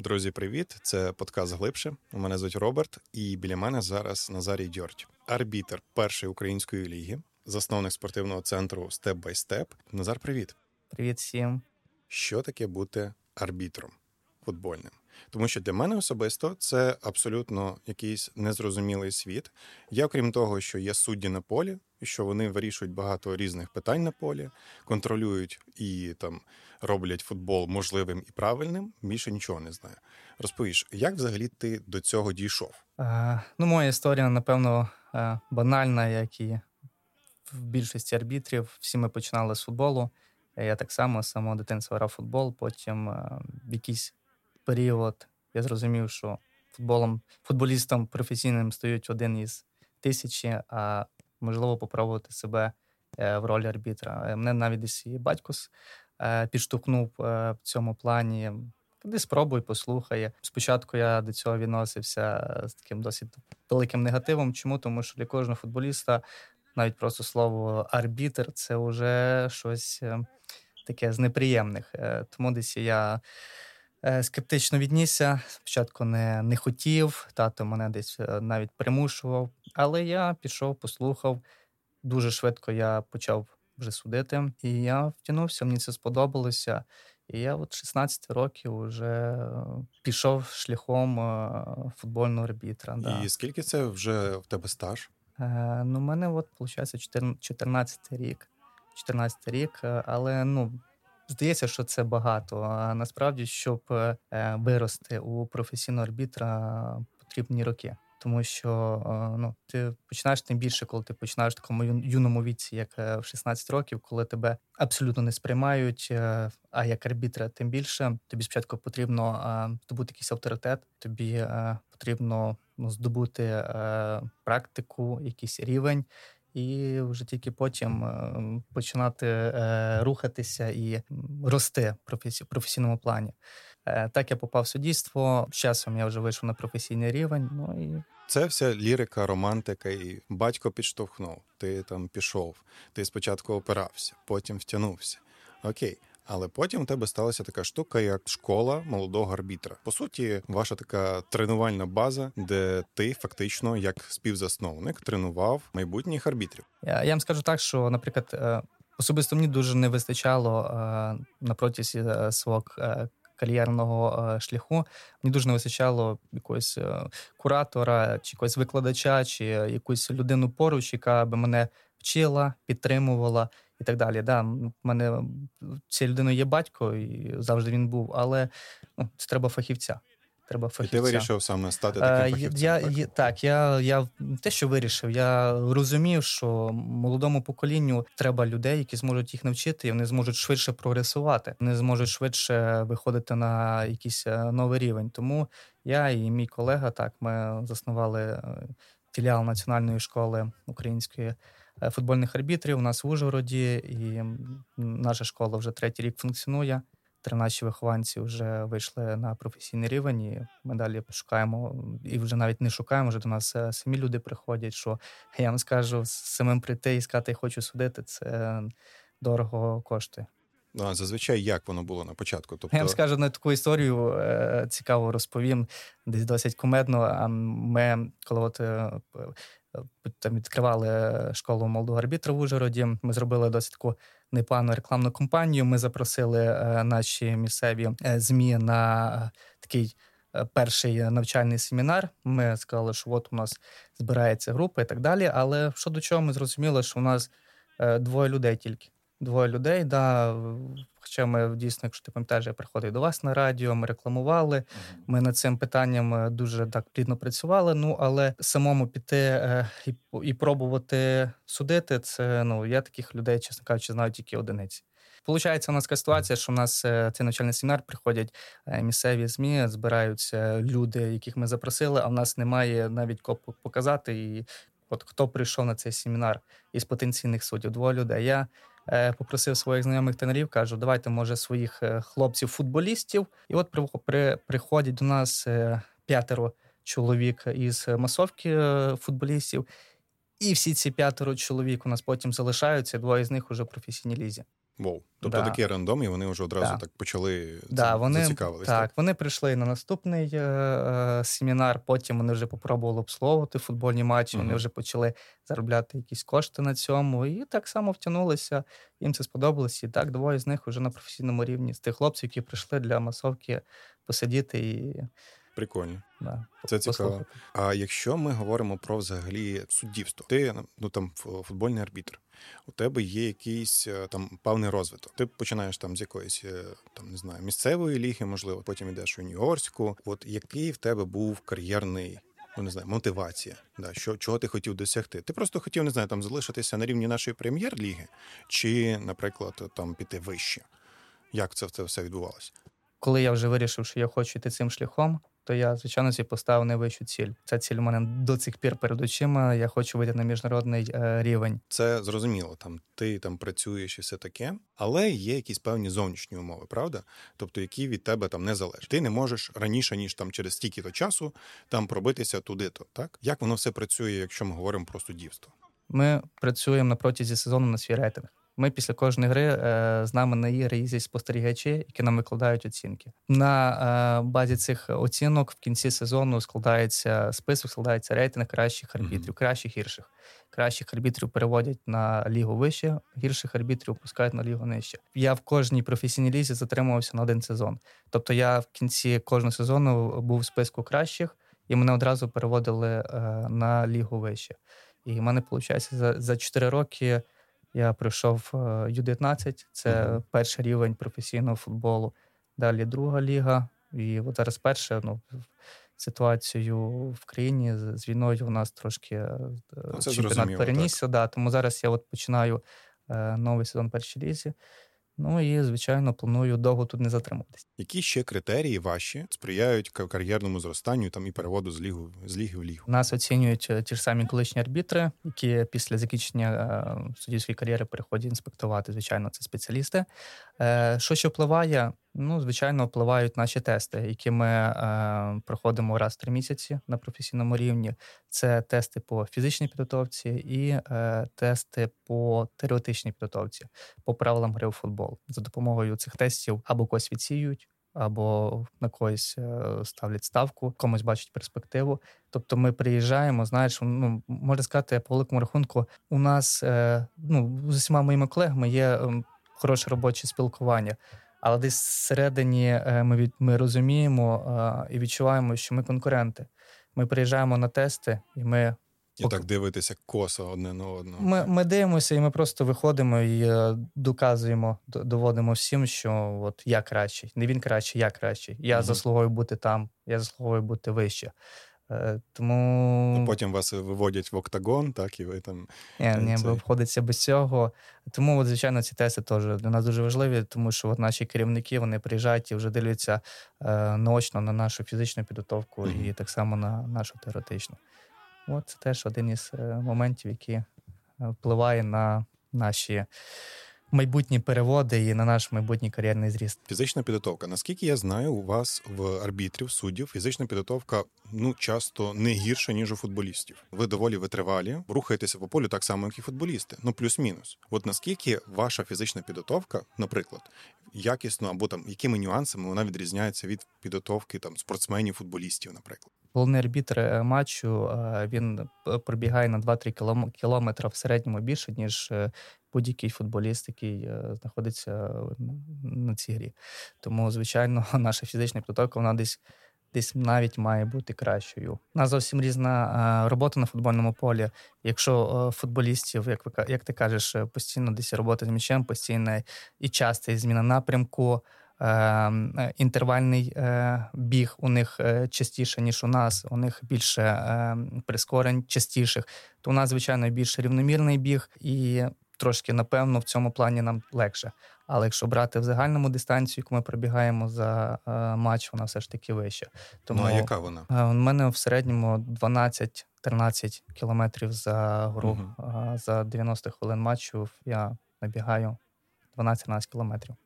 Друзі, привіт! Це подкаст глибше. Мене звуть Роберт, і біля мене зараз Назарій Дьордь, арбітер першої української ліги, засновник спортивного центру Step by Step. Назар, привіт. Привіт всім. Що таке бути арбітром футбольним? Тому що для мене особисто це абсолютно якийсь незрозумілий світ. Я, окрім того, що є судді на полі, і що вони вирішують багато різних питань на полі, контролюють і там роблять футбол можливим і правильним. Більше нічого не знаю. Розповіш, як взагалі ти до цього дійшов? Е, ну, моя історія, напевно, е, банальна, як і в більшості арбітрів. Всі ми починали з футболу. Я так само з самого дитинства грав футбол. Потім е, в якийсь період я зрозумів, що футболом, футболістом професійним стають один із тисячі, а можливо попробувати себе е, в ролі арбітра. Е, мене навіть десь і батькос е, підштовхнув в цьому плані. Куди спробуй, послухає. Спочатку я до цього відносився з таким досить великим негативом. Чому? Тому що для кожного футболіста навіть просто слово арбітр це вже щось таке з неприємних. Тому десь я скептично віднісся. Спочатку не не хотів, тато мене десь е, навіть примушував. Але я пішов, послухав. Дуже швидко я почав вже судити, і я втягнувся, мені це сподобалося. І я от 16 років вже е, пішов шляхом футбольного арбітра. І да. скільки це вже в тебе стаж? Е, Ну, у мене от, виходить, 14 рік. 14 рік, але ну, Здається, що це багато. А насправді, щоб е, вирости у професійного арбітра, потрібні роки. Тому що е, ну, ти починаєш тим більше, коли ти починаєш в такому юному віці, як е, в 16 років, коли тебе абсолютно не сприймають. А як арбітра, тим більше тобі спочатку потрібно здобути якийсь авторитет, тобі потрібно ну, здобути практику, якийсь рівень і вже тільки потім е, починати е, рухатися і рости в професійному плані. Е, так я попав в суддівство, з часом я вже вийшов на професійний рівень. Ну і це вся лірика, романтика, і батько підштовхнув. Ти там пішов, ти спочатку опирався, потім втягнувся. Окей. Але потім у тебе сталася така штука, як школа молодого арбітра. По суті, ваша така тренувальна база, де ти фактично як співзасновник тренував майбутніх арбітрів. Я, я вам скажу так, що, наприклад, е, особисто мені дуже не вистачало е, на протязі е, свого кар'єрного шляху. Мені дуже не вистачало якогось куратора, чи якогось викладача, чи якусь людину поруч, яка би мене вчила, підтримувала і так далі. Да, в мене цією людиною є батько, і завжди він був, але ну, це треба фахівця. Треба фахівця. І ти вирішив саме стати таким е, фахівцем? Я, так, я, так, я я те, що вирішив, я розумів, що молодому поколінню треба людей, які зможуть їх навчити, і вони зможуть швидше прогресувати, вони зможуть швидше виходити на якийсь е, новий рівень. Тому я і мій колега, так, ми заснували е, філіал національної школи української. Е, футбольних арбітрів у нас в Ужгороді, і наша школа вже третій рік функціонує. 13 вихованці вже вийшли на професійний рівень. і Ми далі шукаємо і вже навіть не шукаємо. Вже до нас е, самі люди приходять. Що я вам скажу самим прийти і сказати, хочу судити, це дорого коштує. Ну, а зазвичай як воно було на початку? Тобто... Я вам скажу на таку історію е, цікаво розповім, десь досить кумедно. А ми, коли от там відкривали школу молодого арбітра в Ужгороді. Ми зробили досить таку непогану рекламну кампанію. Ми запросили е, наші місцеві е, змі на е, такий. Перший навчальний семінар. Ми сказали, що от у нас збирається група і так далі. Але що до чого ми зрозуміли, що у нас двоє людей тільки двоє людей. Да, Хоча ми дійсно, якщо ти пам'ятаєш, я приходив до вас на радіо, ми рекламували. Ми над цим питанням е, дуже так плідно працювали. Ну але самому піти е, і і пробувати судити, це ну я таких людей, чесно кажучи, знаю тільки одиниці. Получається, у нас така ситуація, що у нас е, цей навчальний семінар приходять місцеві змі, збираються люди, яких ми запросили. А в нас немає навіть кого показати. І от хто прийшов на цей семінар із потенційних суддів, двоє людей. Я попросив своїх знайомих тренерів, кажу, давайте, може, своїх е, хлопців-футболістів. І от при, при, приходять до нас е, п'ятеро чоловік із масовки футболістів. І всі ці п'ятеро чоловік у нас потім залишаються, двоє з них уже в професійній лізі. Воу. Тобто Да. такий рандом, і вони вже одразу Да. так почали Да, цим вони, зацікавились. так, вони прийшли на наступний е, е, семінар, потім вони вже попробували обслуговувати футбольні матчі, вони вже почали заробляти якісь кошти на цьому, і так само втягнулися, їм це сподобалось. І так, двоє з них вже на професійному рівні, з тих хлопців, які прийшли для масовки посидіти і Прикольно. да, Це цікаво. послухати. А якщо ми говоримо про взагалі суддівство, ти ну там футбольний арбітр, у тебе є якийсь е, там певний розвиток. Ти починаєш там з якоїсь е, там не знаю місцевої ліги, можливо, потім йдеш у юніорську. От який в тебе був кар'єрний? Ну, не знаю, мотивація, да, що, чого ти хотів досягти? Ти просто хотів, не знаю, там залишитися на рівні нашої прем'єр-ліги, чи, наприклад, там піти вище. Як це, це все відбувалося? Коли я вже вирішив, що я хочу йти цим шляхом, то я, звичайно, собі поставив найвищу ціль. Ця ціль у мене до цих пір перед очима. Я хочу вийти на міжнародний е, рівень. Це зрозуміло, там ти там працюєш і все таке, але є якісь певні зовнішні умови, правда? Тобто, які від тебе там не залежать. Ти не можеш раніше, ніж там через стільки-то часу там пробитися туди-то. Так як воно все працює, якщо ми говоримо про суддівство? Ми працюємо на протязі сезону на свій рейтинг. Ми після кожної гри е, з нами на ігри їздять спостерігачі, які нам викладають оцінки. На е, базі цих оцінок в кінці сезону складається список, складається рейтинг кращих арбітрів, кращих гірших. Кращих арбітрів переводять на лігу вище, гірших арбітрів опускають на лігу нижче. Я в кожній професійній лізі затримувався на один сезон. Тобто я в кінці кожного сезону був в списку кращих, і мене одразу переводили е, на лігу вище. І в мене виходить за, за 4 роки я пройшов е, Ю-19, це Мгм. перший рівень професійного футболу. Далі друга ліга. І от зараз перша ну, ситуацію в країні з, війною у нас трошки е, Ну, це чемпіонат перенісся. Да, тому зараз я от починаю е, новий сезон першій лізі. Ну і, звичайно, планую довго тут не затримуватись. Які ще критерії ваші сприяють кар'єрному зростанню там і переводу з лігу з ліги в лігу? Нас оцінюють е, ті ж самі колишні арбітри, які після закінчення е, суддівської кар'єри переходять інспектувати. Звичайно, це спеціалісти. Е, Що ще впливає? Ну, звичайно, впливають наші тести, які ми е, проходимо раз в три місяці на професійному рівні. Це тести по фізичній підготовці і е, тести по теоретичній підготовці, по правилам гри у футбол. За допомогою цих тестів або когось відсіюють, або на когось е, ставлять ставку, комусь бачать перспективу. Тобто ми приїжджаємо, знаєш, ну можна сказати, по великому рахунку, у нас е, ну, з усіма моїми колегами є ем, хороше робоче спілкування. Але десь всередині е, ми від ми розуміємо е, і відчуваємо, що ми конкуренти. Ми приїжджаємо на тести, і ми І так дивитися косо одне на одного. ми, ми дивимося, і ми просто виходимо і е, доказуємо, доводимо всім, що от я кращий, не він кращий, я кращий. Я Мгм. заслуговую бути там, я заслуговую бути вище. Е, Тому Ну, Потім вас виводять в октагон, так і ви там ні, ні, цей. обходиться без цього. Тому, от, звичайно, ці тести теж для нас дуже важливі, тому що от наші керівники вони приїжджають і вже дивляться е, наочно на нашу фізичну підготовку Мгм. і так само на нашу теоретичну. От це теж один із е, моментів, який е, впливає на наші майбутні переводи і на наш майбутній кар'єрний зріст. Фізична підготовка. Наскільки я знаю, у вас в арбітрів, суддів, фізична підготовка ну часто не гірша, ніж у футболістів. Ви доволі витривалі, рухаєтеся по полю так само, як і футболісти. Ну плюс-мінус. От наскільки ваша фізична підготовка, наприклад, якісно або там якими нюансами вона відрізняється від підготовки там спортсменів, футболістів, наприклад. Головний арбітр е, матчу е, він п- пробігає на 2-3 кілом- кілометри в середньому більше, ніж е, будь-який футболіст, який е, знаходиться на цій грі. Тому, звичайно, наша фізична підготовка вона десь. Десь навіть має бути кращою. У нас зовсім різна е, робота на футбольному полі. Якщо е, футболістів, як ви як ти кажеш, е, постійно десь робота з м'ячем, постійна і часта зміна напрямку, е, е, інтервальний е, біг у них е, частіше, ніж у нас. У них більше е, прискорень частіших. То у нас, звичайно, більш рівномірний біг, і трошки, напевно, в цьому плані нам легше. Але якщо брати в загальному дистанцію, яку ми пробігаємо за е, матч, вона все ж таки вища. Тому Ну а яка вона? е, у мене в середньому 12-13 кілометрів за гру. А За 90 хвилин матчу я набігаю 12-13 кілометрів.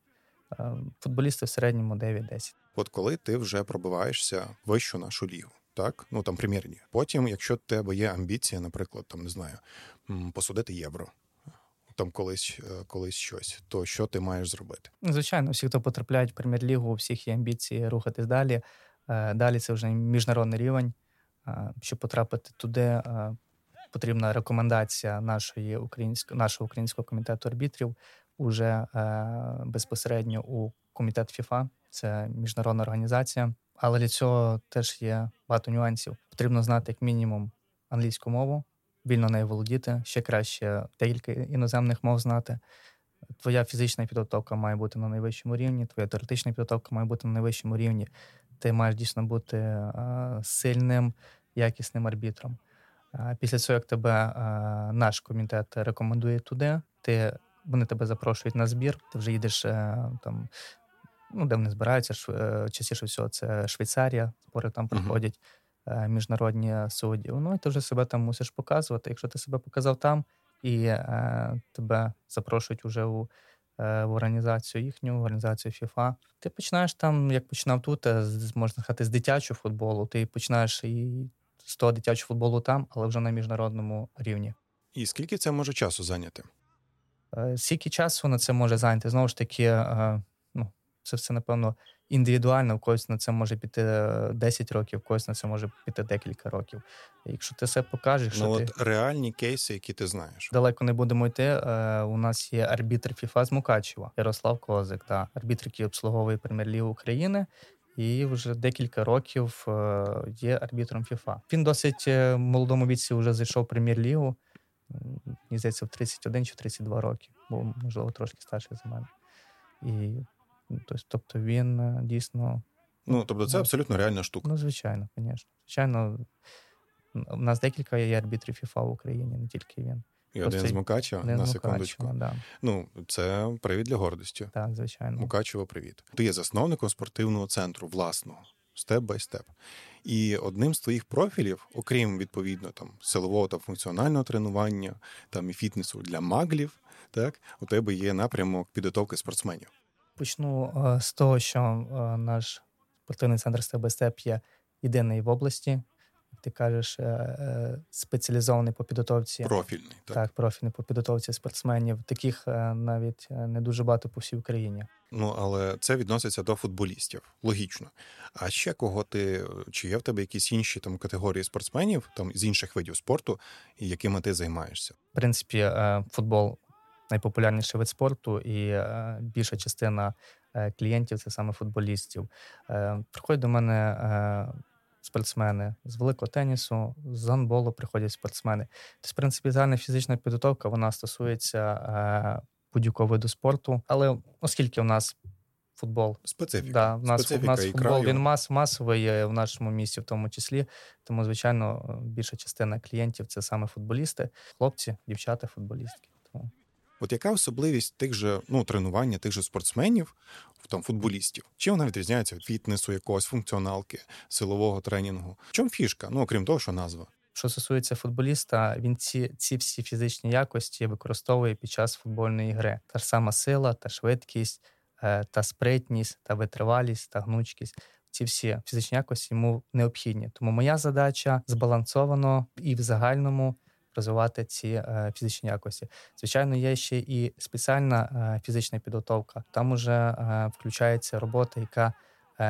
Е, Футболісти в середньому 9-10. От коли ти вже пробиваєшся вищу нашу лігу, так, ну там примірні. Потім, якщо в тебе є амбіція, наприклад, там не знаю, посудити євро. Там колись е, колись щось, то що ти маєш зробити? Звичайно, всі, хто потрапляють в прем'єр-лігу, у всіх є амбіції рухатись далі. Е, далі це вже міжнародний рівень. Е, щоб потрапити туди, потрібна рекомендація нашої українського нашого українського комітету арбітрів уже безпосередньо у комітет ФІФА. Це міжнародна організація. Але для цього теж є багато нюансів. Потрібно знати як мінімум англійську мову, вільно нею володіти, ще краще декілька іноземних мов знати. Твоя фізична підготовка має бути на найвищому рівні, твоя теоретична підготовка має бути на найвищому рівні. Ти маєш дійсно бути а, сильним, якісним арбітром. Після цього, як тебе а, наш комітет рекомендує туди, ти вони тебе запрошують на збір, ти вже їдеш е, там ну, де вони збираються, е, частіше всього, це Швейцарія, збори там проходять uh-huh. міжнародні судді. Ну і ти вже себе там мусиш показувати. Якщо ти себе показав там і е, тебе запрошують уже у в організацію їхню, в організацію ФІФА, ти починаєш там, як починав тут, можна сказати, з дитячого футболу. Ти починаєш і з того дитячого футболу там, але вже на міжнародному рівні. І скільки це може часу зайняти? Скільки часу на це може зайняти? Знову ж таки, ну, це все, напевно, індивідуально, в когось на це може піти 10 е, років, в когось на це може піти декілька років. Якщо ти все покажеш, ну, що от ти... реальні кейси, які ти знаєш. Далеко не будемо йти. Е, у нас є арбітр ФІФА з Мукачева, Ярослав Козик, та арбітр, який обслуговує прем'єр-лігу України. І вже декілька років е, є арбітром ФІФА. Він досить в молодому віці вже зайшов в прем'єр-лігу. Мені здається, в 31 чи 32 роки, бо можливо трошки старший за мене. І Тобто він е, дійсно. Ну, тобто, це абсолютно реальна штука. Ну, звичайно, звісно. Звичайно, у нас декілька є арбітрів ФІФА в Україні, не тільки він. І Просто один з Мукачева, на секундочку. Да. Ну, це привід для гордості. Так, звичайно. Мукачево, привіт. Ти є засновником спортивного центру власного, степ бай степ. І одним з твоїх профілів, окрім відповідно там силового та функціонального тренування, там і фітнесу для маглів, так у тебе є напрямок підготовки спортсменів. Почну е, з того, що е, наш спортивний центр степ є єдиний в області, ти кажеш, е, спеціалізований по підготовці. Профільний. Так, так профільний по підготовці спортсменів. Таких навіть не дуже багато по всій Україні. Ну, але це відноситься до футболістів, логічно. А ще кого ти, чи є в тебе якісь інші там категорії спортсменів там з інших видів спорту, якими ти займаєшся? В принципі, футбол найпопулярніший вид спорту, і е, більша частина е, клієнтів це саме футболістів. Е, приходять до мене спортсмени з великого тенісу, з гандболу приходять спортсмени. Тобто, в принципі, загальна фізична підготовка вона стосується будь-якого виду спорту. Але оскільки у нас футбол специфіка, да, в нас, Специфіка в нас футбол краю. він мас, масовий в нашому місті, в тому числі. Тому, звичайно, більша частина клієнтів це саме футболісти, хлопці, дівчата, футболістки. От яка особливість тих же ну, тренування, тих же спортсменів, там футболістів? Чим вона відрізняється від фітнесу, якогось функціоналки, силового тренінгу? В чому фішка? Ну окрім того, що назва? Що стосується футболіста, він ці ці всі фізичні якості використовує під час футбольної гри. Та ж сама сила, та швидкість, е, та спритність, та витривалість, та гнучкість. Ці всі фізичні якості йому необхідні. Тому моя задача збалансовано і в загальному розвивати ці е, фізичні якості. Звичайно, є ще і спеціальна е, фізична підготовка. Там уже е, включається робота, яка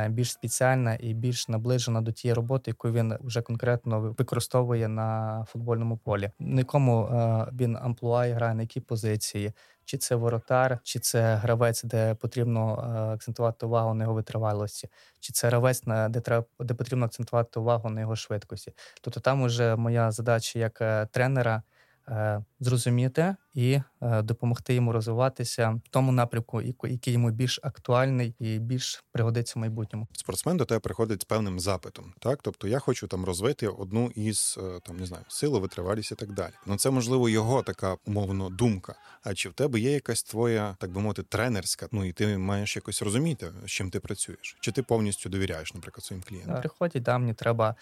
більш спеціальна і більш наближена до тієї роботи, яку він вже конкретно використовує на футбольному полі. Нікому він амплуа грає на якій позиції, чи це воротар, чи це гравець, де потрібно акцентувати увагу на його витривалості, чи це гравець, де треба де потрібно акцентувати увагу на його швидкості. Тобто там уже моя задача як е, тренера. Е, зрозуміти і е, допомогти йому розвиватися в тому напрямку, який йому більш актуальний і більш пригодиться в майбутньому. Спортсмен до тебе приходить з певним запитом, так тобто я хочу там розвити одну із е, там не знаю силу, витривалість і так далі. Ну це можливо його така умовно думка. А чи в тебе є якась твоя, так би мовити, тренерська? Ну і ти маєш якось розуміти, з чим ти працюєш? Чи ти повністю довіряєш, наприклад, своїм клієнтам? Приходять, да, мені треба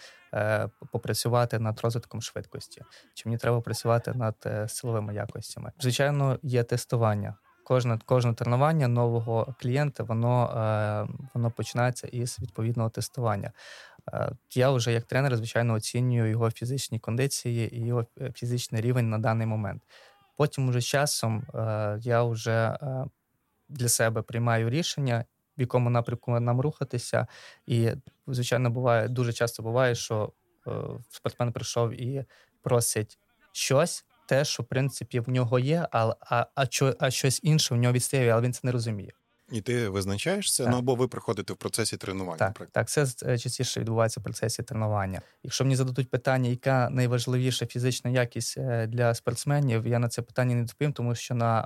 попрацювати над розвитком швидкості, чи мені треба працювати над е, силовими якостями. Звичайно, є тестування. кожне кожне тренування нового клієнта воно е, воно починається із відповідного тестування. Е, я вже як тренер, звичайно, оцінюю його фізичні кондиції і його е, фізичний рівень на даний момент. Потім, уже часом, я вже для себе приймаю рішення, в якому напрямку нам рухатися. І, звичайно, буває дуже часто буває, що спортсмен прийшов і просить щось те, що в принципі в нього є, а а, а, а щось інше в нього відстає, але він це не розуміє. І ти визначаєш це, ну або ви приходите в процесі тренування. Так, наприклад. так, це е, частіше відбувається в процесі тренування. Якщо мені зададуть питання, яка найважливіша фізична якість е, для спортсменів, я на це питання не відповім, тому що на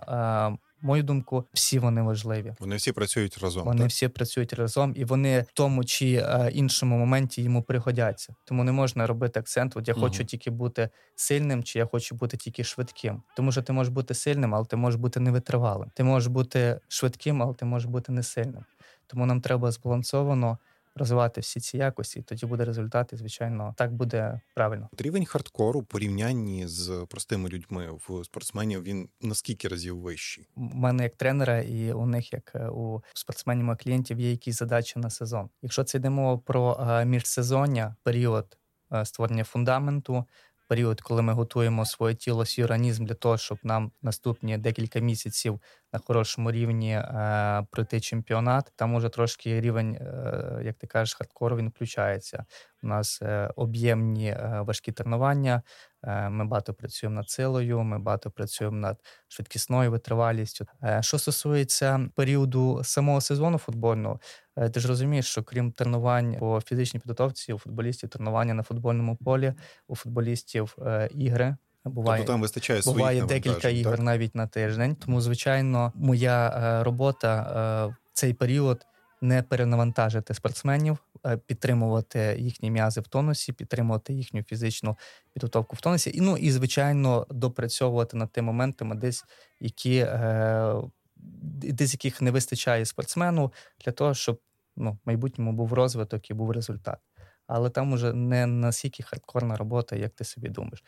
е, мою думку, всі вони важливі. Вони всі працюють разом. Вони так? всі працюють разом, і вони в тому чи е, іншому моменті йому пригодяться. Тому не можна робити акцент. От я угу. хочу тільки бути сильним, чи я хочу бути тільки швидким. Тому що ти можеш бути сильним, але ти можеш бути невитривалим. Ти можеш бути швидким, але ти можеш бути не сильним. Тому нам треба збалансовано розвивати всі ці якості, тоді буде результат, і звичайно, так буде правильно. Рівень хардкору порівнянні з простими людьми в спортсменів він наскільки разів вищий? У мене як тренера, і у них, як е, у спортсменів клієнтів, є якісь задачі на сезон. Якщо це йде мова про е, міжсезоння, період е, створення фундаменту період, коли ми готуємо своє тіло, свій організм для того, щоб нам наступні декілька місяців на хорошому рівні е, пройти чемпіонат. Там уже трошки рівень, е, як ти кажеш, хардкору він включається. У нас е, об'ємні е, важкі тренування. Е, ми багато працюємо над силою, ми багато працюємо над швидкісною витривалістю. Е, що стосується періоду самого сезону футбольного, ти ж розумієш, що крім тренувань по фізичній підготовці, у футболістів тренування на футбольному полі, у футболістів ігри. Буває тобто там вистачає буває декілька ігор так? навіть на тиждень. Тому, звичайно, моя робота в цей період не перенавантажити спортсменів, Е, підтримувати їхні м'язи в тонусі, підтримувати їхню фізичну підготовку в тонусі, і ну і звичайно допрацьовувати над тими моментами, десь які е, десь яких не вистачає спортсмену для того, щоб ну, в майбутньому був розвиток і був результат. Але там уже не настільки хардкорна робота, як ти собі думаєш.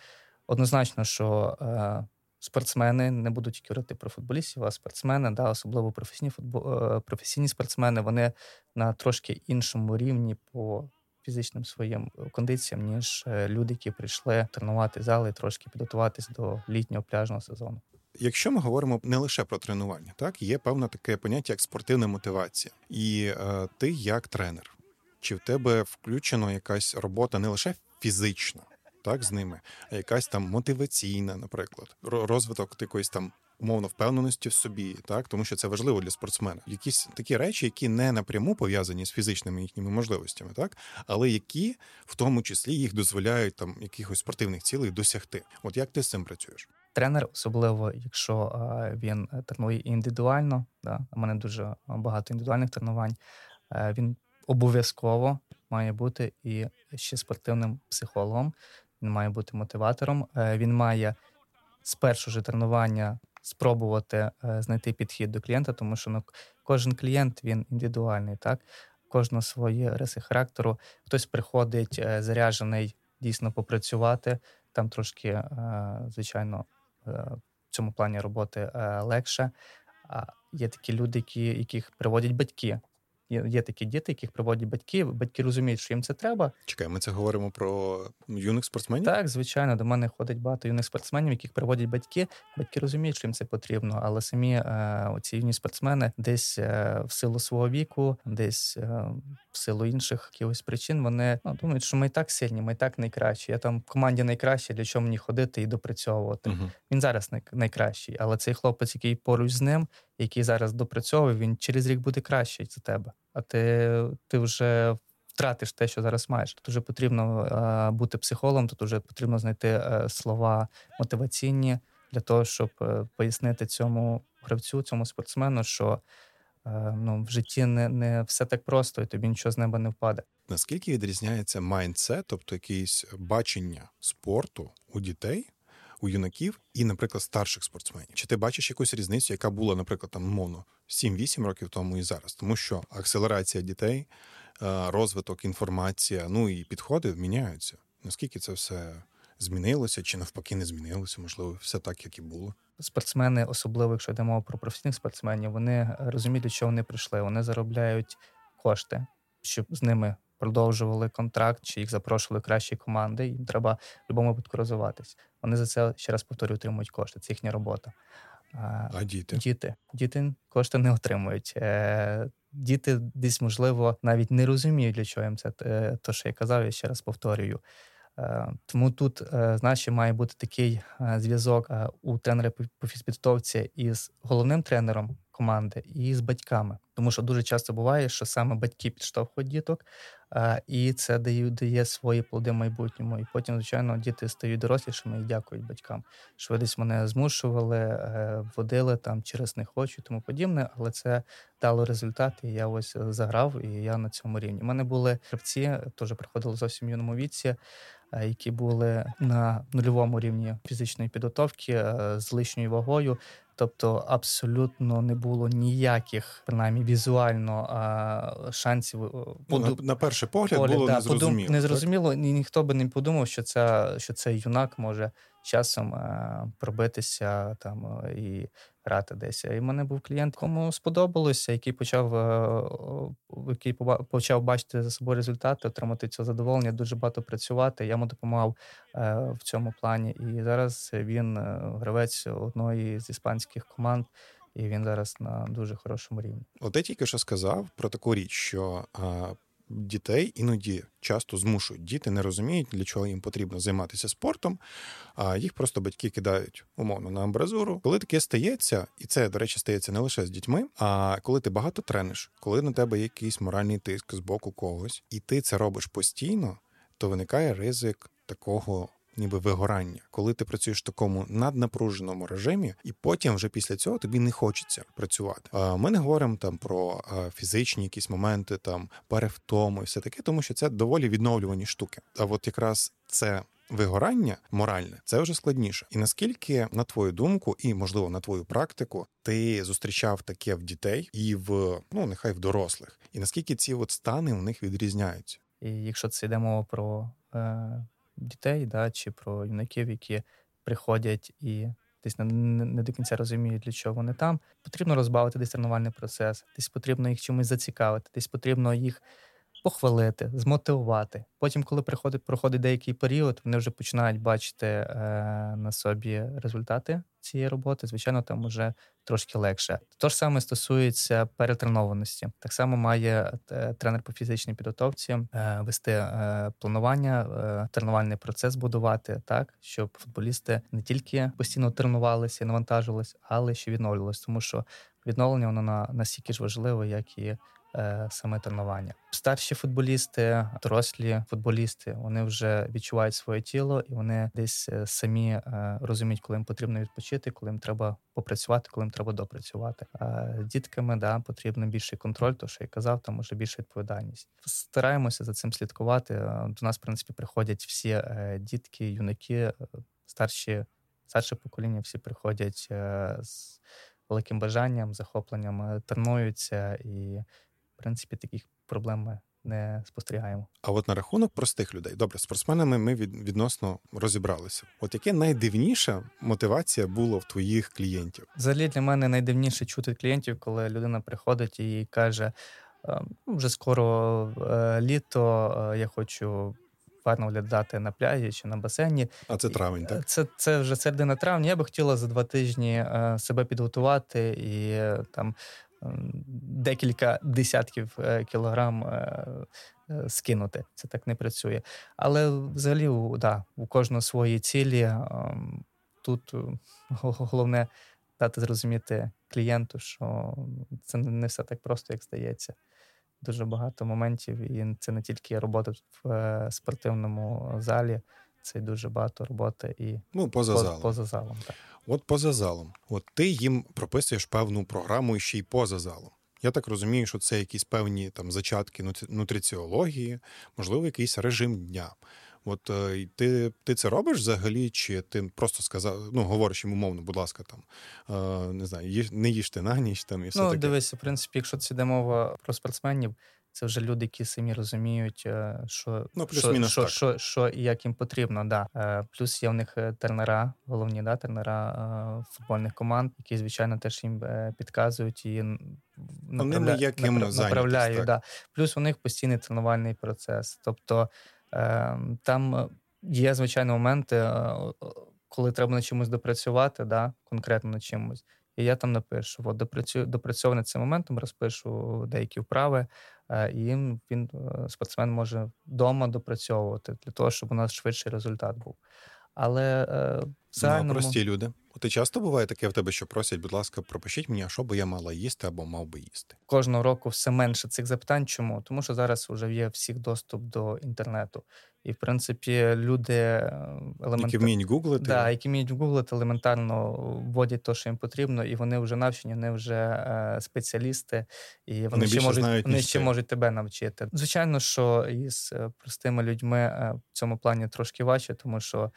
Однозначно, що е, спортсмени не буду тільки говорити про футболістів, а спортсмени, да, особливо професійні футбол, е, професійні спортсмени, вони на трошки іншому рівні по фізичним своїм кондиціям, ніж е, люди, які прийшли тренувати зали, трошки підготуватись до літнього пляжного сезону. Якщо ми говоримо не лише про тренування, так є певне таке поняття як спортивна мотивація, і е, ти як тренер, чи в тебе включено якась робота не лише фізична, так з ними, а якась там мотиваційна, наприклад, розвиток якоїсь там умовно впевненості в собі, так тому що це важливо для спортсмена. Якісь такі речі, які не напряму пов'язані з фізичними їхніми можливостями, так але які в тому числі їх дозволяють там якихось спортивних цілей досягти. От як ти з цим працюєш? Тренер, особливо якщо а, він тренує індивідуально, да, у мене дуже багато індивідуальних тренувань. Він обов'язково має бути і ще спортивним психологом, він має бути мотиватором. Е, він має з першого ж тренування спробувати е, знайти підхід до клієнта, тому що ну, кожен клієнт він індивідуальний, так кожного свої риси характеру. Хтось приходить е, заряджений дійсно попрацювати. Там трошки, звичайно, в цьому плані роботи легше. А є такі люди, які, яких приводять батьки. Є, є такі діти, яких приводять батьки. Батьки розуміють, що їм це треба. Чекай, ми це говоримо про юних спортсменів? Так, звичайно, до мене ходить багато юних спортсменів, яких приводять батьки. Батьки розуміють, що їм це потрібно, але самі е, оці юні спортсмени десь е, в силу свого віку, десь е, в силу інших якихось причин, вони ну, думають, що ми і так сильні, ми і так найкращі. Я там в команді найкраще, для чого мені ходити і допрацьовувати. Угу. Він зараз найкращий, але цей хлопець, який поруч з ним, який зараз допрацьовує, він через рік буде кращий за тебе а ти ти вже втратиш те, що зараз маєш. Тут вже потрібно е, бути психологом, тут вже потрібно знайти е, слова мотиваційні для того, щоб е, пояснити цьому гравцю, цьому спортсмену, що ну, в житті не не все так просто, і тобі нічого з неба не впаде. Наскільки відрізняється майндсет, тобто якесь бачення спорту у дітей? У юнаків і, наприклад, старших спортсменів. Чи ти бачиш якусь різницю, яка була, наприклад, там мовно 7-8 років тому і зараз, тому що акселерація дітей, е, розвиток, інформація, ну і підходи міняються. Наскільки це все змінилося, чи навпаки не змінилося? Можливо, все так, як і було. Спортсмени, особливо якщо йдемо про професійних спортсменів, вони розуміють, до чого вони прийшли. Вони заробляють кошти, щоб з ними продовжували контракт, чи їх запрошували кращі команди. Їм треба в будь-якому випадку розвиватись. Вони за це ще раз повторюю, отримують кошти. Це їхня робота. А діти? Діти Діти кошти не отримують. Е, діти десь, можливо, навіть не розуміють, для чого їм це те, то, що я казав, я ще раз повторюю. Е, тому тут, знаєш, має бути такий зв'язок у тренера по фізпідготовці із головним тренером команди і з батьками. Тому що дуже часто буває, що саме батьки підштовхують діток, і це дає дає свої плоди майбутньому. І потім, звичайно, діти стають дорослішими і дякують батькам. Що ви десь мене змушували, е, водили там через не хочу, тому подібне, але це дало результат. І я ось заграв, і я на цьому рівні. У мене були гравці, теж приходили зовсім юному віці. Е, які були на нульовому рівні фізичної підготовки е, з лишньою вагою, Тобто абсолютно не було ніяких, принаймні візуально шансів. поду ну, на, на перший погляд погляд, було да, незрозуміло. Подум... Незрозуміло, і ніхто би не подумав, що це що цей юнак може часом пробитися там і грати десь. І в мене був клієнт, кому сподобалося, який почав е, який почав бачити за собою результати, отримати це задоволення, дуже багато працювати. Я йому допомагав е, в цьому плані. І зараз він е, гравець одної з іспанських команд. І він зараз на дуже хорошому рівні. От я тільки що сказав про таку річ, що дітей іноді часто змушують. Діти не розуміють, для чого їм потрібно займатися спортом, а їх просто батьки кидають умовно на амбразуру. Коли таке стається, і це, до речі, стається не лише з дітьми, а коли ти багато трениш, коли на тебе якийсь моральний тиск з боку когось, і ти це робиш постійно, то виникає ризик такого ніби вигорання, коли ти працюєш в такому наднапруженому режимі, і потім вже після цього тобі не хочеться працювати. Ми не говоримо там про фізичні якісь моменти, там перевтому і все таке, тому що це доволі відновлювані штуки. А от якраз це. Вигорання моральне це вже складніше. І наскільки, на твою думку, і можливо на твою практику, ти зустрічав таке в дітей і в ну нехай в дорослих, і наскільки ці от стани у них відрізняються? І якщо це йде мова про е, дітей, да, чи про юнаків, які приходять і десь не, не до кінця розуміють, для чого вони там. Потрібно розбавити десь тренувальний процес, десь потрібно їх чимось зацікавити, десь потрібно їх похвалити, змотивувати. Потім, коли приходить, проходить деякий період, вони вже починають бачити е, на собі результати цієї роботи. Звичайно, там вже трошки легше. То ж саме стосується перетренованості. Так само має е, тренер по фізичній підготовці е, вести е, планування, е, тренувальний процес будувати так, щоб футболісти не тільки постійно тренувалися і навантажувалися, але ще відновлювалися, тому що відновлення воно на настільки ж важливе, як і саме тренування. Старші футболісти, дорослі футболісти, вони вже відчувають своє тіло і вони десь е, самі е, розуміють, коли їм потрібно відпочити, коли їм треба попрацювати, коли їм треба допрацювати. А дітками да потрібно більший контроль, то що я казав, там може більша відповідальність. Стараємося за цим слідкувати. До нас, в принципі, приходять всі дітки, юнаки, старші, старше покоління, всі приходять з великим бажанням, захопленням, тренуються і принципі, таких проблем ми не спостерігаємо. А от на рахунок простих людей, добре, спортсменами ми від, відносно розібралися. От яке найдивніша мотивація була в твоїх клієнтів? Взагалі для мене найдивніше чути клієнтів, коли людина приходить і каже: «Ем, «Ну, вже скоро е, літо, е, я хочу. Гарно виглядати на пляжі чи на басейні. А це травень, так? Це це вже середина травня. Я би хотіла за два тижні е, себе підготувати і там декілька десятків е, кілограм е, е, скинути. Це так не працює. Але взагалі, да, у кожного свої цілі. Ем, тут головне дати зрозуміти клієнту, що це не все так просто, як здається. Дуже багато моментів, і це не тільки робота в спортивному залі, це дуже багато роботи і ну, поза залом. Поза залом так. От поза залом. От ти їм прописуєш певну програму ще й поза залом. Я так розумію, що це якісь певні там зачатки нутриціології, можливо, якийсь режим дня. От е, ти ти це робиш взагалі, чи ти просто сказав, ну говориш йому мовно, будь ласка, там е, не знаю, їж, не їжте на ніч там і все ну, таке? дивися, в принципі, якщо це йде мова про спортсменів, це вже люди, які самі розуміють, що ну, плюс що, мінус що, так. що, що і як їм потрібно. Да. Плюс є в них тренера, головні да, тренера футбольних команд, які, звичайно, теж їм підказують і направля... направляють. направляють да. Плюс у них постійний тренувальний процес. Тобто ем, там є, звичайно, моменти, коли треба на чимось допрацювати, да, конкретно на чимось. І я там напишу: от допрацю, допрацьований цим моментом, розпишу деякі вправи, е, і він е, спортсмен може вдома допрацьовувати для того, щоб у нас швидший результат був. Але е, в загальному... Ну, прості люди. І часто буває таке в тебе, що просять, будь ласка, пропишіть мені, а що би я мала їсти або мав би їсти. Кожного року все менше цих запитань. Чому? Тому що зараз вже є всіх доступ до інтернету. І, в принципі, люди елементарно... Які вміють гуглити. Да, які вміють гуглити, елементарно вводять те, що їм потрібно, і вони вже навчені, вони вже е, спеціалісти, і вони, вони ще можуть знають, вони ще можуть тебе навчити. Звичайно, що із е, простими людьми е, в цьому плані трошки важче, тому що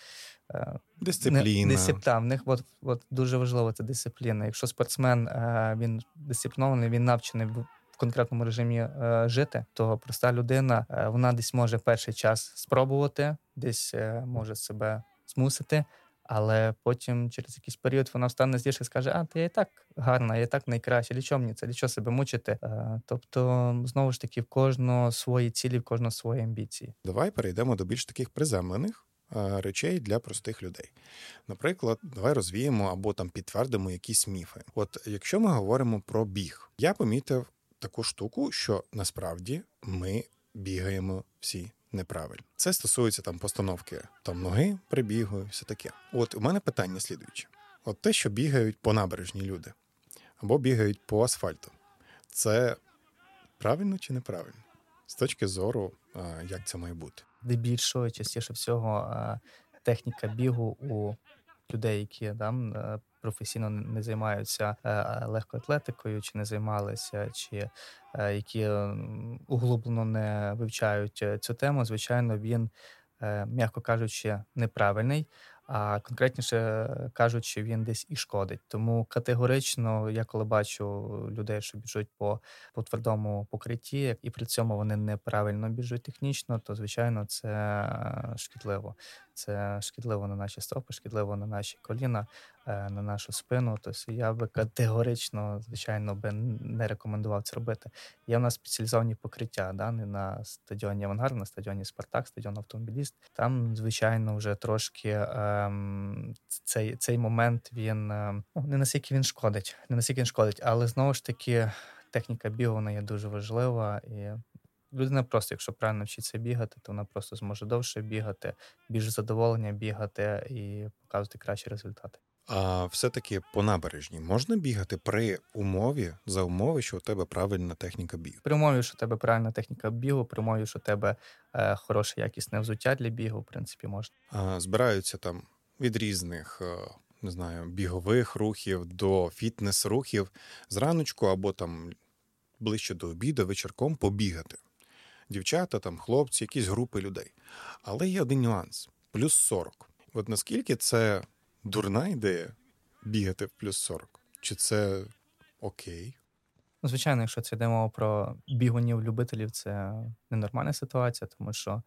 е, дисципліна. Дисципліна. В них от, от дуже важливо це дисципліна. Якщо спортсмен е, він дисциплінований, він навчений в конкретному режимі е, жити, то проста людина вона десь може перший час спробувати, десь може себе змусити. Але потім через якийсь період вона встане здесь і скаже: А, ти я і так гарна, я і так найкраще. Для чого мені це? Для чого себе мучити? Тобто, знову ж таки, в кожного свої цілі, в кожного свої амбіції. Давай перейдемо до більш таких приземлених речей для простих людей. Наприклад, давай розвіємо або там підтвердимо якісь міфи. От якщо ми говоримо про біг, я помітив таку штуку, що насправді ми бігаємо всі неправильно. Це стосується там постановки там ноги при бігу і все таке. От у мене питання слідуюче: от те, що бігають по набережні люди або бігають по асфальту, це правильно чи неправильно? З точки зору, як це має бути? Дебільшого частіше всього техніка бігу у людей, які там професійно не займаються е, легкоатлетикою, чи не займалися, чи е, які углублено не вивчають е, цю тему, звичайно, він, м'яко кажучи, неправильний а конкретніше кажучи, він десь і шкодить. Тому категорично, я коли бачу людей, що біжуть по по твердому покритті, і при цьому вони неправильно біжуть технічно, то звичайно це шкідливо. Це шкідливо на наші стопи, шкідливо на наші коліна, е, на нашу спину. Тобто я би категорично, звичайно, би не рекомендував це робити. Є в нас спеціалізовані покриття, да, на стадіоні Авангард, на стадіоні Спартак, стадіон автомобіліст. Там, звичайно, вже трошки ем, цей цей момент він ем, ну, не наскільки він шкодить, не наскільки він шкодить, але знову ж таки техніка бігу вона є дуже важлива і людина просто, якщо правильно вчиться бігати, то вона просто зможе довше бігати, більш задоволення бігати і показувати кращі результати. А все-таки по набережні можна бігати при умові за умови, що у тебе правильна техніка бігу? При умові, що у тебе правильна техніка бігу, при умові, що у тебе е, хороше якісне взуття для бігу, в принципі, можна. А, Збираються там від різних. Е, не знаю, бігових рухів до фітнес-рухів зраночку або там ближче до обіду вечірком побігати дівчата, там, хлопці, якісь групи людей. Але є один нюанс: плюс 40. От наскільки це дурна ідея бігати в плюс 40? Чи це окей? Ну, звичайно, якщо це йде мова про бігунів-любителів, це ненормальна ситуація, тому що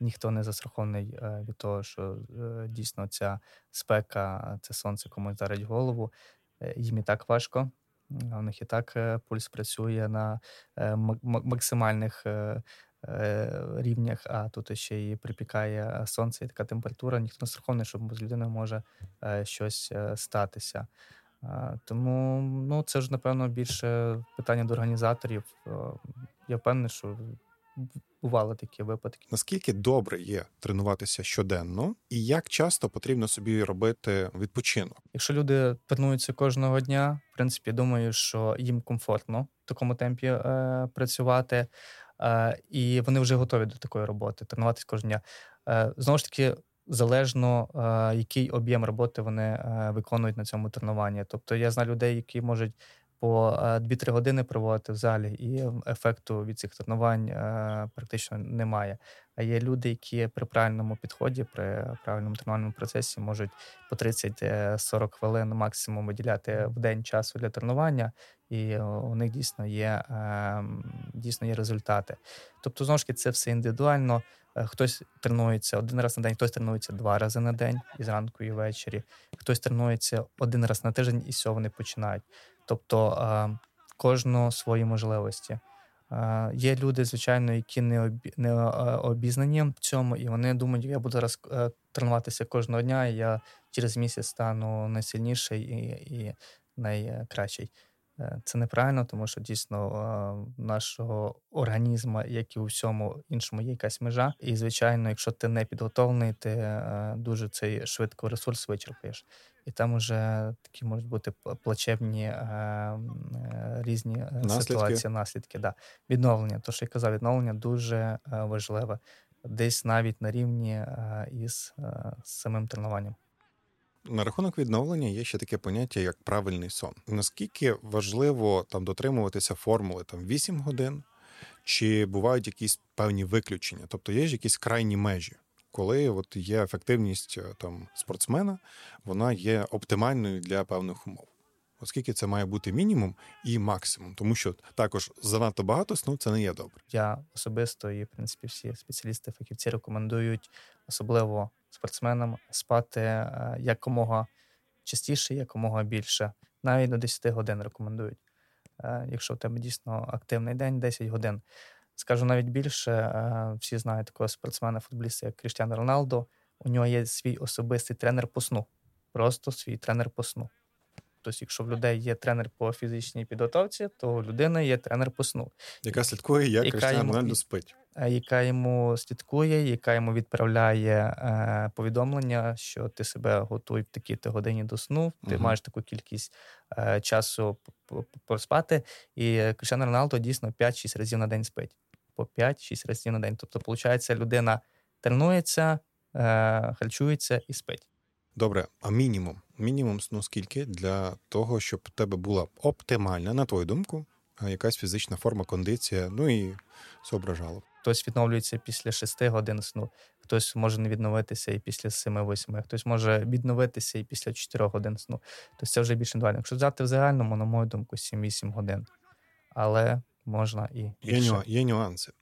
ніхто не застрахований е, від того, що е, дійсно ця спека, це сонце комусь дарить голову. Е, їм і так важко. У них і так пульс працює на максимальних Е, рівнях, а тут ще і припікає сонце і така температура. Ніхто не страхований, що з людиною може е, щось е, статися. Тому ну, це ж, напевно, більше питання до організаторів. Я впевнений, що бували такі випадки. Наскільки добре є тренуватися щоденно, і як часто потрібно собі робити відпочинок? Якщо люди тренуються кожного дня, в принципі, думаю, що їм комфортно в такому темпі е, працювати. Е, і вони вже готові до такої роботи, тренуватись кожного дня. Е, знову ж таки, залежно е, який об'єм роботи вони виконують на цьому тренуванні. Тобто я знаю людей, які можуть по 2-3 години проводити в залі, і ефекту від цих тренувань практично немає. А є люди, які при правильному підході, при правильному тренувальному процесі можуть по 30-40 хвилин максимум виділяти в день часу для тренування, і у них дійсно є дійсно є результати. Тобто, знову ж таки, це все індивідуально. Е, хтось тренується один раз на день, хтось тренується два рази на день і зранку, і ввечері. Хтось тренується один раз на тиждень, і з вони починають. Тобто кожну свої можливості. Е, є люди, звичайно, які не не е, обізнані в цьому, і вони думають, я буду зараз тренуватися кожного дня, і я через місяць стану найсильніший і, і найкращий. Е, це неправильно, тому що дійсно нашого організму, як і у всьому іншому, є якась межа. І, звичайно, якщо ти не підготовлений, ти е, дуже цей швидко ресурс вичерпаєш. І там уже такі можуть бути плачевні е, різні наслідки. ситуації, наслідки. Да. Відновлення, то що я казав, відновлення дуже важливе, десь навіть на рівні із самим тренуванням. На рахунок відновлення є ще таке поняття, як правильний сон. Наскільки важливо там дотримуватися формули там 8 годин, чи бувають якісь певні виключення? Тобто є ж якісь крайні межі, коли от є ефективність е, там спортсмена, вона є оптимальною для певних умов. Оскільки це має бути мінімум і максимум, тому що також занадто багато сну це не є добре. Я особисто і в принципі всі спеціалісти, фахівці рекомендують особливо спортсменам спати е, якомога частіше, якомога більше. Навіть до 10 годин рекомендують. Е, якщо в тебе дійсно активний день, 10 годин. Скажу навіть більше, е, всі знають такого спортсмена, футболіста, як Кріштіан Роналдо. У нього є свій особистий тренер по сну. Просто свій тренер по сну. Тобто, якщо в людей є тренер по фізичній підготовці, то у людини є тренер по сну. Яка слідкує, як Кріштіану Роналдо спить. Яка йому слідкує, яка йому відправляє е, повідомлення, що ти себе готуй в такій то годині до сну, ти uh маєш таку кількість е, часу поспати. І Кришан Роналдо дійсно 5-6 разів на день спить. По 5-6 разів на день. Тобто, виходить, людина тренується, е, харчується і спить. Добре, а мінімум? Мінімум сну скільки для того, щоб в тебе була оптимальна, на твою думку, якась фізична форма, кондиція, ну і соображало. Хтось відновлюється після 6 годин сну, хтось може не відновитися і після 7-8, хтось може відновитися і після 4 годин сну. Тобто це вже більш індивідуально. Якщо взяти в загальному, на мою думку, 7-8 годин. Але можна і більше. Є, є нюанси.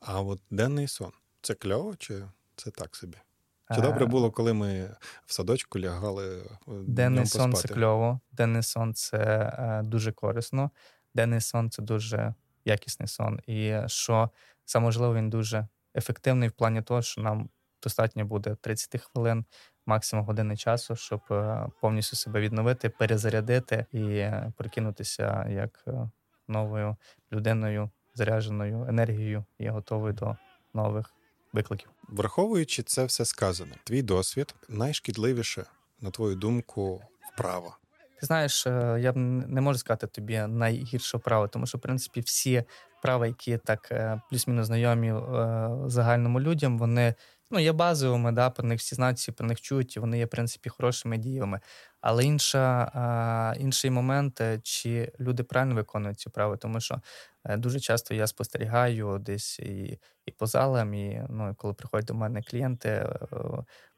А от денний сон це кльово чи це так собі? Чи добре е, було, коли ми в садочку лягали? Е, денний сон це кльово, денний сон це е, дуже корисно, денний сон це дуже якісний сон. І що саме можливо, він дуже ефективний в плані того, що нам достатньо буде 30 хвилин, максимум години часу, щоб повністю себе відновити, перезарядити і прокинутися як новою людиною, зарядженою енергією і готовою до нових викликів. Враховуючи це все сказане, твій досвід найшкідливіше, на твою думку, вправа. Ти знаєш, я б не можу сказати тобі найгірше вправо, тому що в принципі всі вправи, які так е, плюс-мінус знайомі е, загальному людям, вони ну, є базовими, да, про них всі знають, про них чують, і вони є, в принципі, хорошими діями. Але інша, інший момент, е, чи люди правильно виконують ці вправи, тому що дуже часто я спостерігаю десь і і по залам, і ну, коли приходять до мене клієнти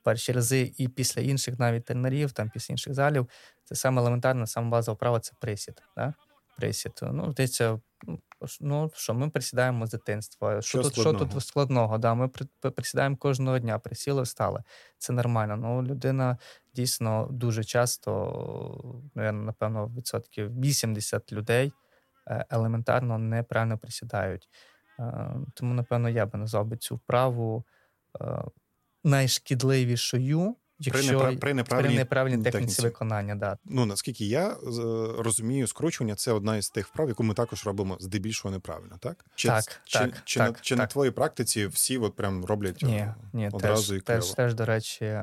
перші рази, і після інших навіть тренерів, там після інших залів, це саме елементарна, саме базова вправа це присід. Да? Присід. Ну, здається, ну, ну що ми присідаємо з дитинства. Що, що тут що тут складного? Да, Ми присідаємо кожного дня, присіли, встали. Це нормально. Ну, людина дійсно дуже часто, напевно, відсотків 80 людей е, елементарно неправильно присідають. Е, тому, напевно, я би назвав би цю вправу е, найшкідливішою. Якщо при, при неправильній, при неправильній техніці, техніці виконання, да. Ну наскільки я розумію, скручування це одна із тих вправ, яку ми також робимо здебільшого неправильно, так? Чи, так, чи, так, чи, так, на, чи так. на твоїй практиці всі от прям роблять ні, ні, одразу теж, і клево? Теж, теж, до речі,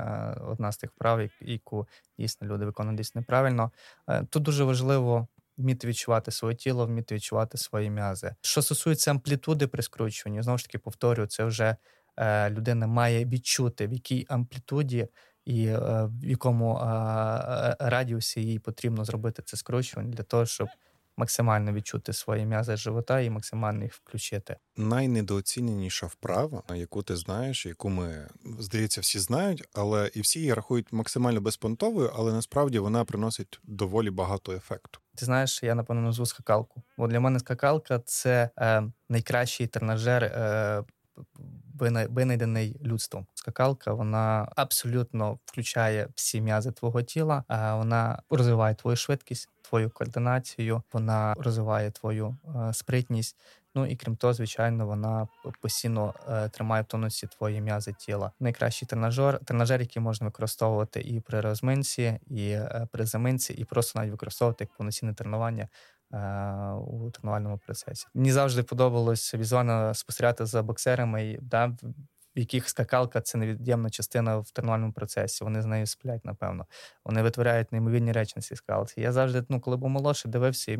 одна з тих вправ, яку дійсно люди виконують десь неправильно. Е, тут дуже важливо. Вміти відчувати своє тіло, вміти відчувати свої м'язи. Що стосується амплітуди при скручуванні, знову ж таки повторюю, це вже е, людина має відчути, в якій амплітуді і е, в якому е, радіусі їй потрібно зробити це скручування для того, щоб максимально відчути свої м'язи живота і максимально їх включити. Найнедооціненіша вправа, яку ти знаєш, яку ми здається, всі знають, але і всі її рахують максимально безпонтовою, але насправді вона приносить доволі багато ефекту. Ти знаєш, я напевно назву скакалку. Бо для мене скакалка це е, найкращий тренажер. Е, винайдений людством. Скакалка вона абсолютно включає всі м'язи твого тіла, вона розвиває твою швидкість, твою координацію, вона розвиває твою е, спритність. Ну і крім того, звичайно, вона постійно е, тримає в тонусі твої м'язи тіла. Найкращий тренажер, тренажер, який можна використовувати і при розминці, і е, при заминці, і просто навіть використовувати як повноцінне тренування у тренувальному процесі. Мені завжди подобалось візуально спостерігати за боксерами, да, в яких скакалка це невід'ємна частина в тренувальному процесі. Вони з нею сплять, напевно. Вони витворяють неймовірні речі на цій скалці. Я завжди, ну, коли був молодший, дивився, і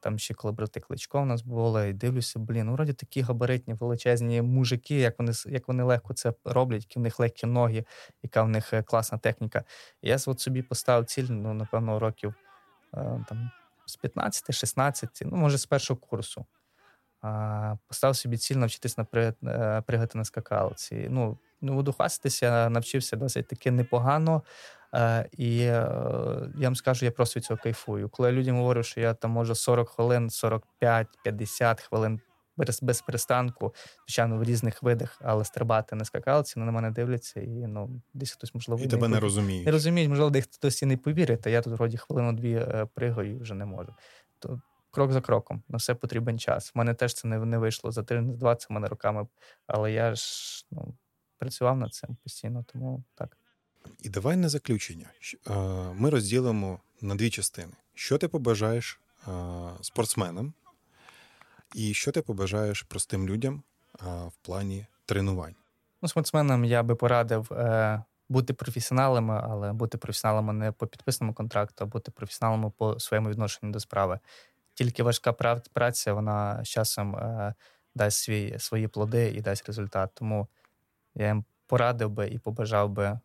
там ще коли брати кличко у нас було, і дивлюся, блін, ну, вроді такі габаритні, величезні мужики, як вони як вони легко це роблять, які в них легкі ноги, яка в них е, класна техніка. І я от собі поставив ціль, ну, напевно, років е, там з 15, 16, ну, може, з першого курсу. А, Постав собі ціль навчитись на е, пригати на скакалці. Ну, ну, буду хвастатися, навчився досить таки непогано. А, і е, я вам скажу, я просто від цього кайфую. Коли я людям говорю, що я там можу 40 хвилин, 45, 50 хвилин без, перестанку, звичайно, в різних видах, але стрибати на скакалці, ну, на мене дивляться, і ну, десь хтось можливо. І тебе не розуміє. Не розуміють, можливо, десь хтось і не повірить, а я тут вроді хвилину-дві е, пригаю і вже не можу. То крок за кроком, на все потрібен час. У мене теж це не не вийшло за тиждень, два це в мене роками, але я ж ну, працював над цим постійно, тому так. І давай на заключення. Ми розділимо на дві частини. Що ти побажаєш спортсменам, і що ти побажаєш простим людям в плані тренувань? Ну, спортсменам я би порадив е, бути професіоналами, але бути професіоналами не по підписному контракту, а бути професіоналами по своєму відношенню до справи. Тільки важка праця, вона з часом е, дасть свій, свої плоди і дасть результат. Тому я їм порадив би і побажав би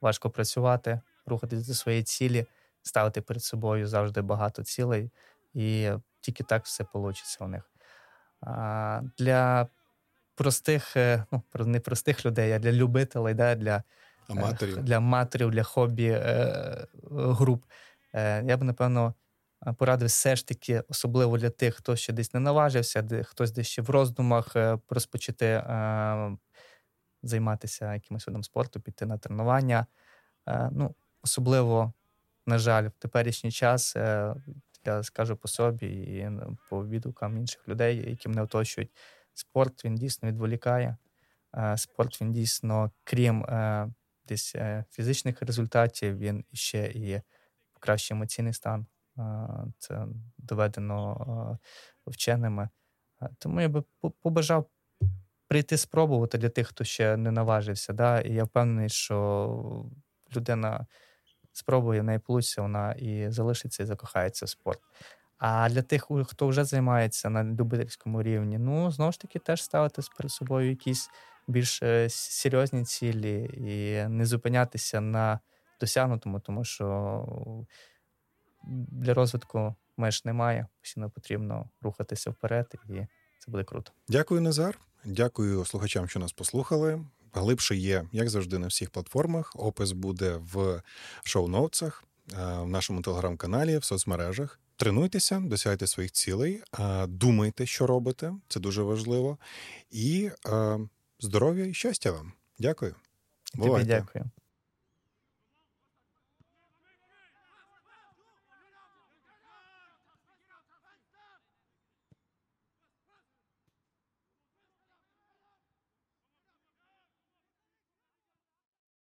важко працювати, рухатись до своєї цілі, ставити перед собою завжди багато цілей, і тільки так все вийде у них. Для простих, е, ну не простих людей, а для любителей, да, для е, аматорів, для аматорів, для хобі е, груп. Я б напевно порадив все ж таки, особливо для тих, хто ще десь не наважився, де хтось десь ще в роздумах розпочати займатися якимось видом спорту, піти на тренування. Ну, Особливо, на жаль, в теперішній час я скажу по собі і по відгукам інших людей, які мене оточують. Спорт він дійсно відволікає. Е, спорт він дійсно, крім е, десь е, фізичних результатів, він ще і покращує емоційний стан. Це доведено вченими. Тому я би побажав прийти спробувати для тих, хто ще не наважився. Да? І я впевнений, що людина спробує в неї получиться, вона і залишиться, і закохається в спорт. А для тих, хто вже займається на любительському рівні, ну знову ж таки теж ставити перед собою якісь більш е, серйозні цілі і не зупинятися на досягнутому, тому що для розвитку меж немає. Постійно потрібно рухатися вперед, і це буде круто. Дякую, Назар. Дякую слухачам, що нас послухали. Глибше є, як завжди, на всіх платформах. Опис буде в шоу-ноутсах, е, в нашому телеграм-каналі, в соцмережах. Тренуйтеся, досягайте своїх цілей, е, думайте, що робите, це дуже важливо. І е, здоров'я і щастя вам. Дякую. Тобі дякую.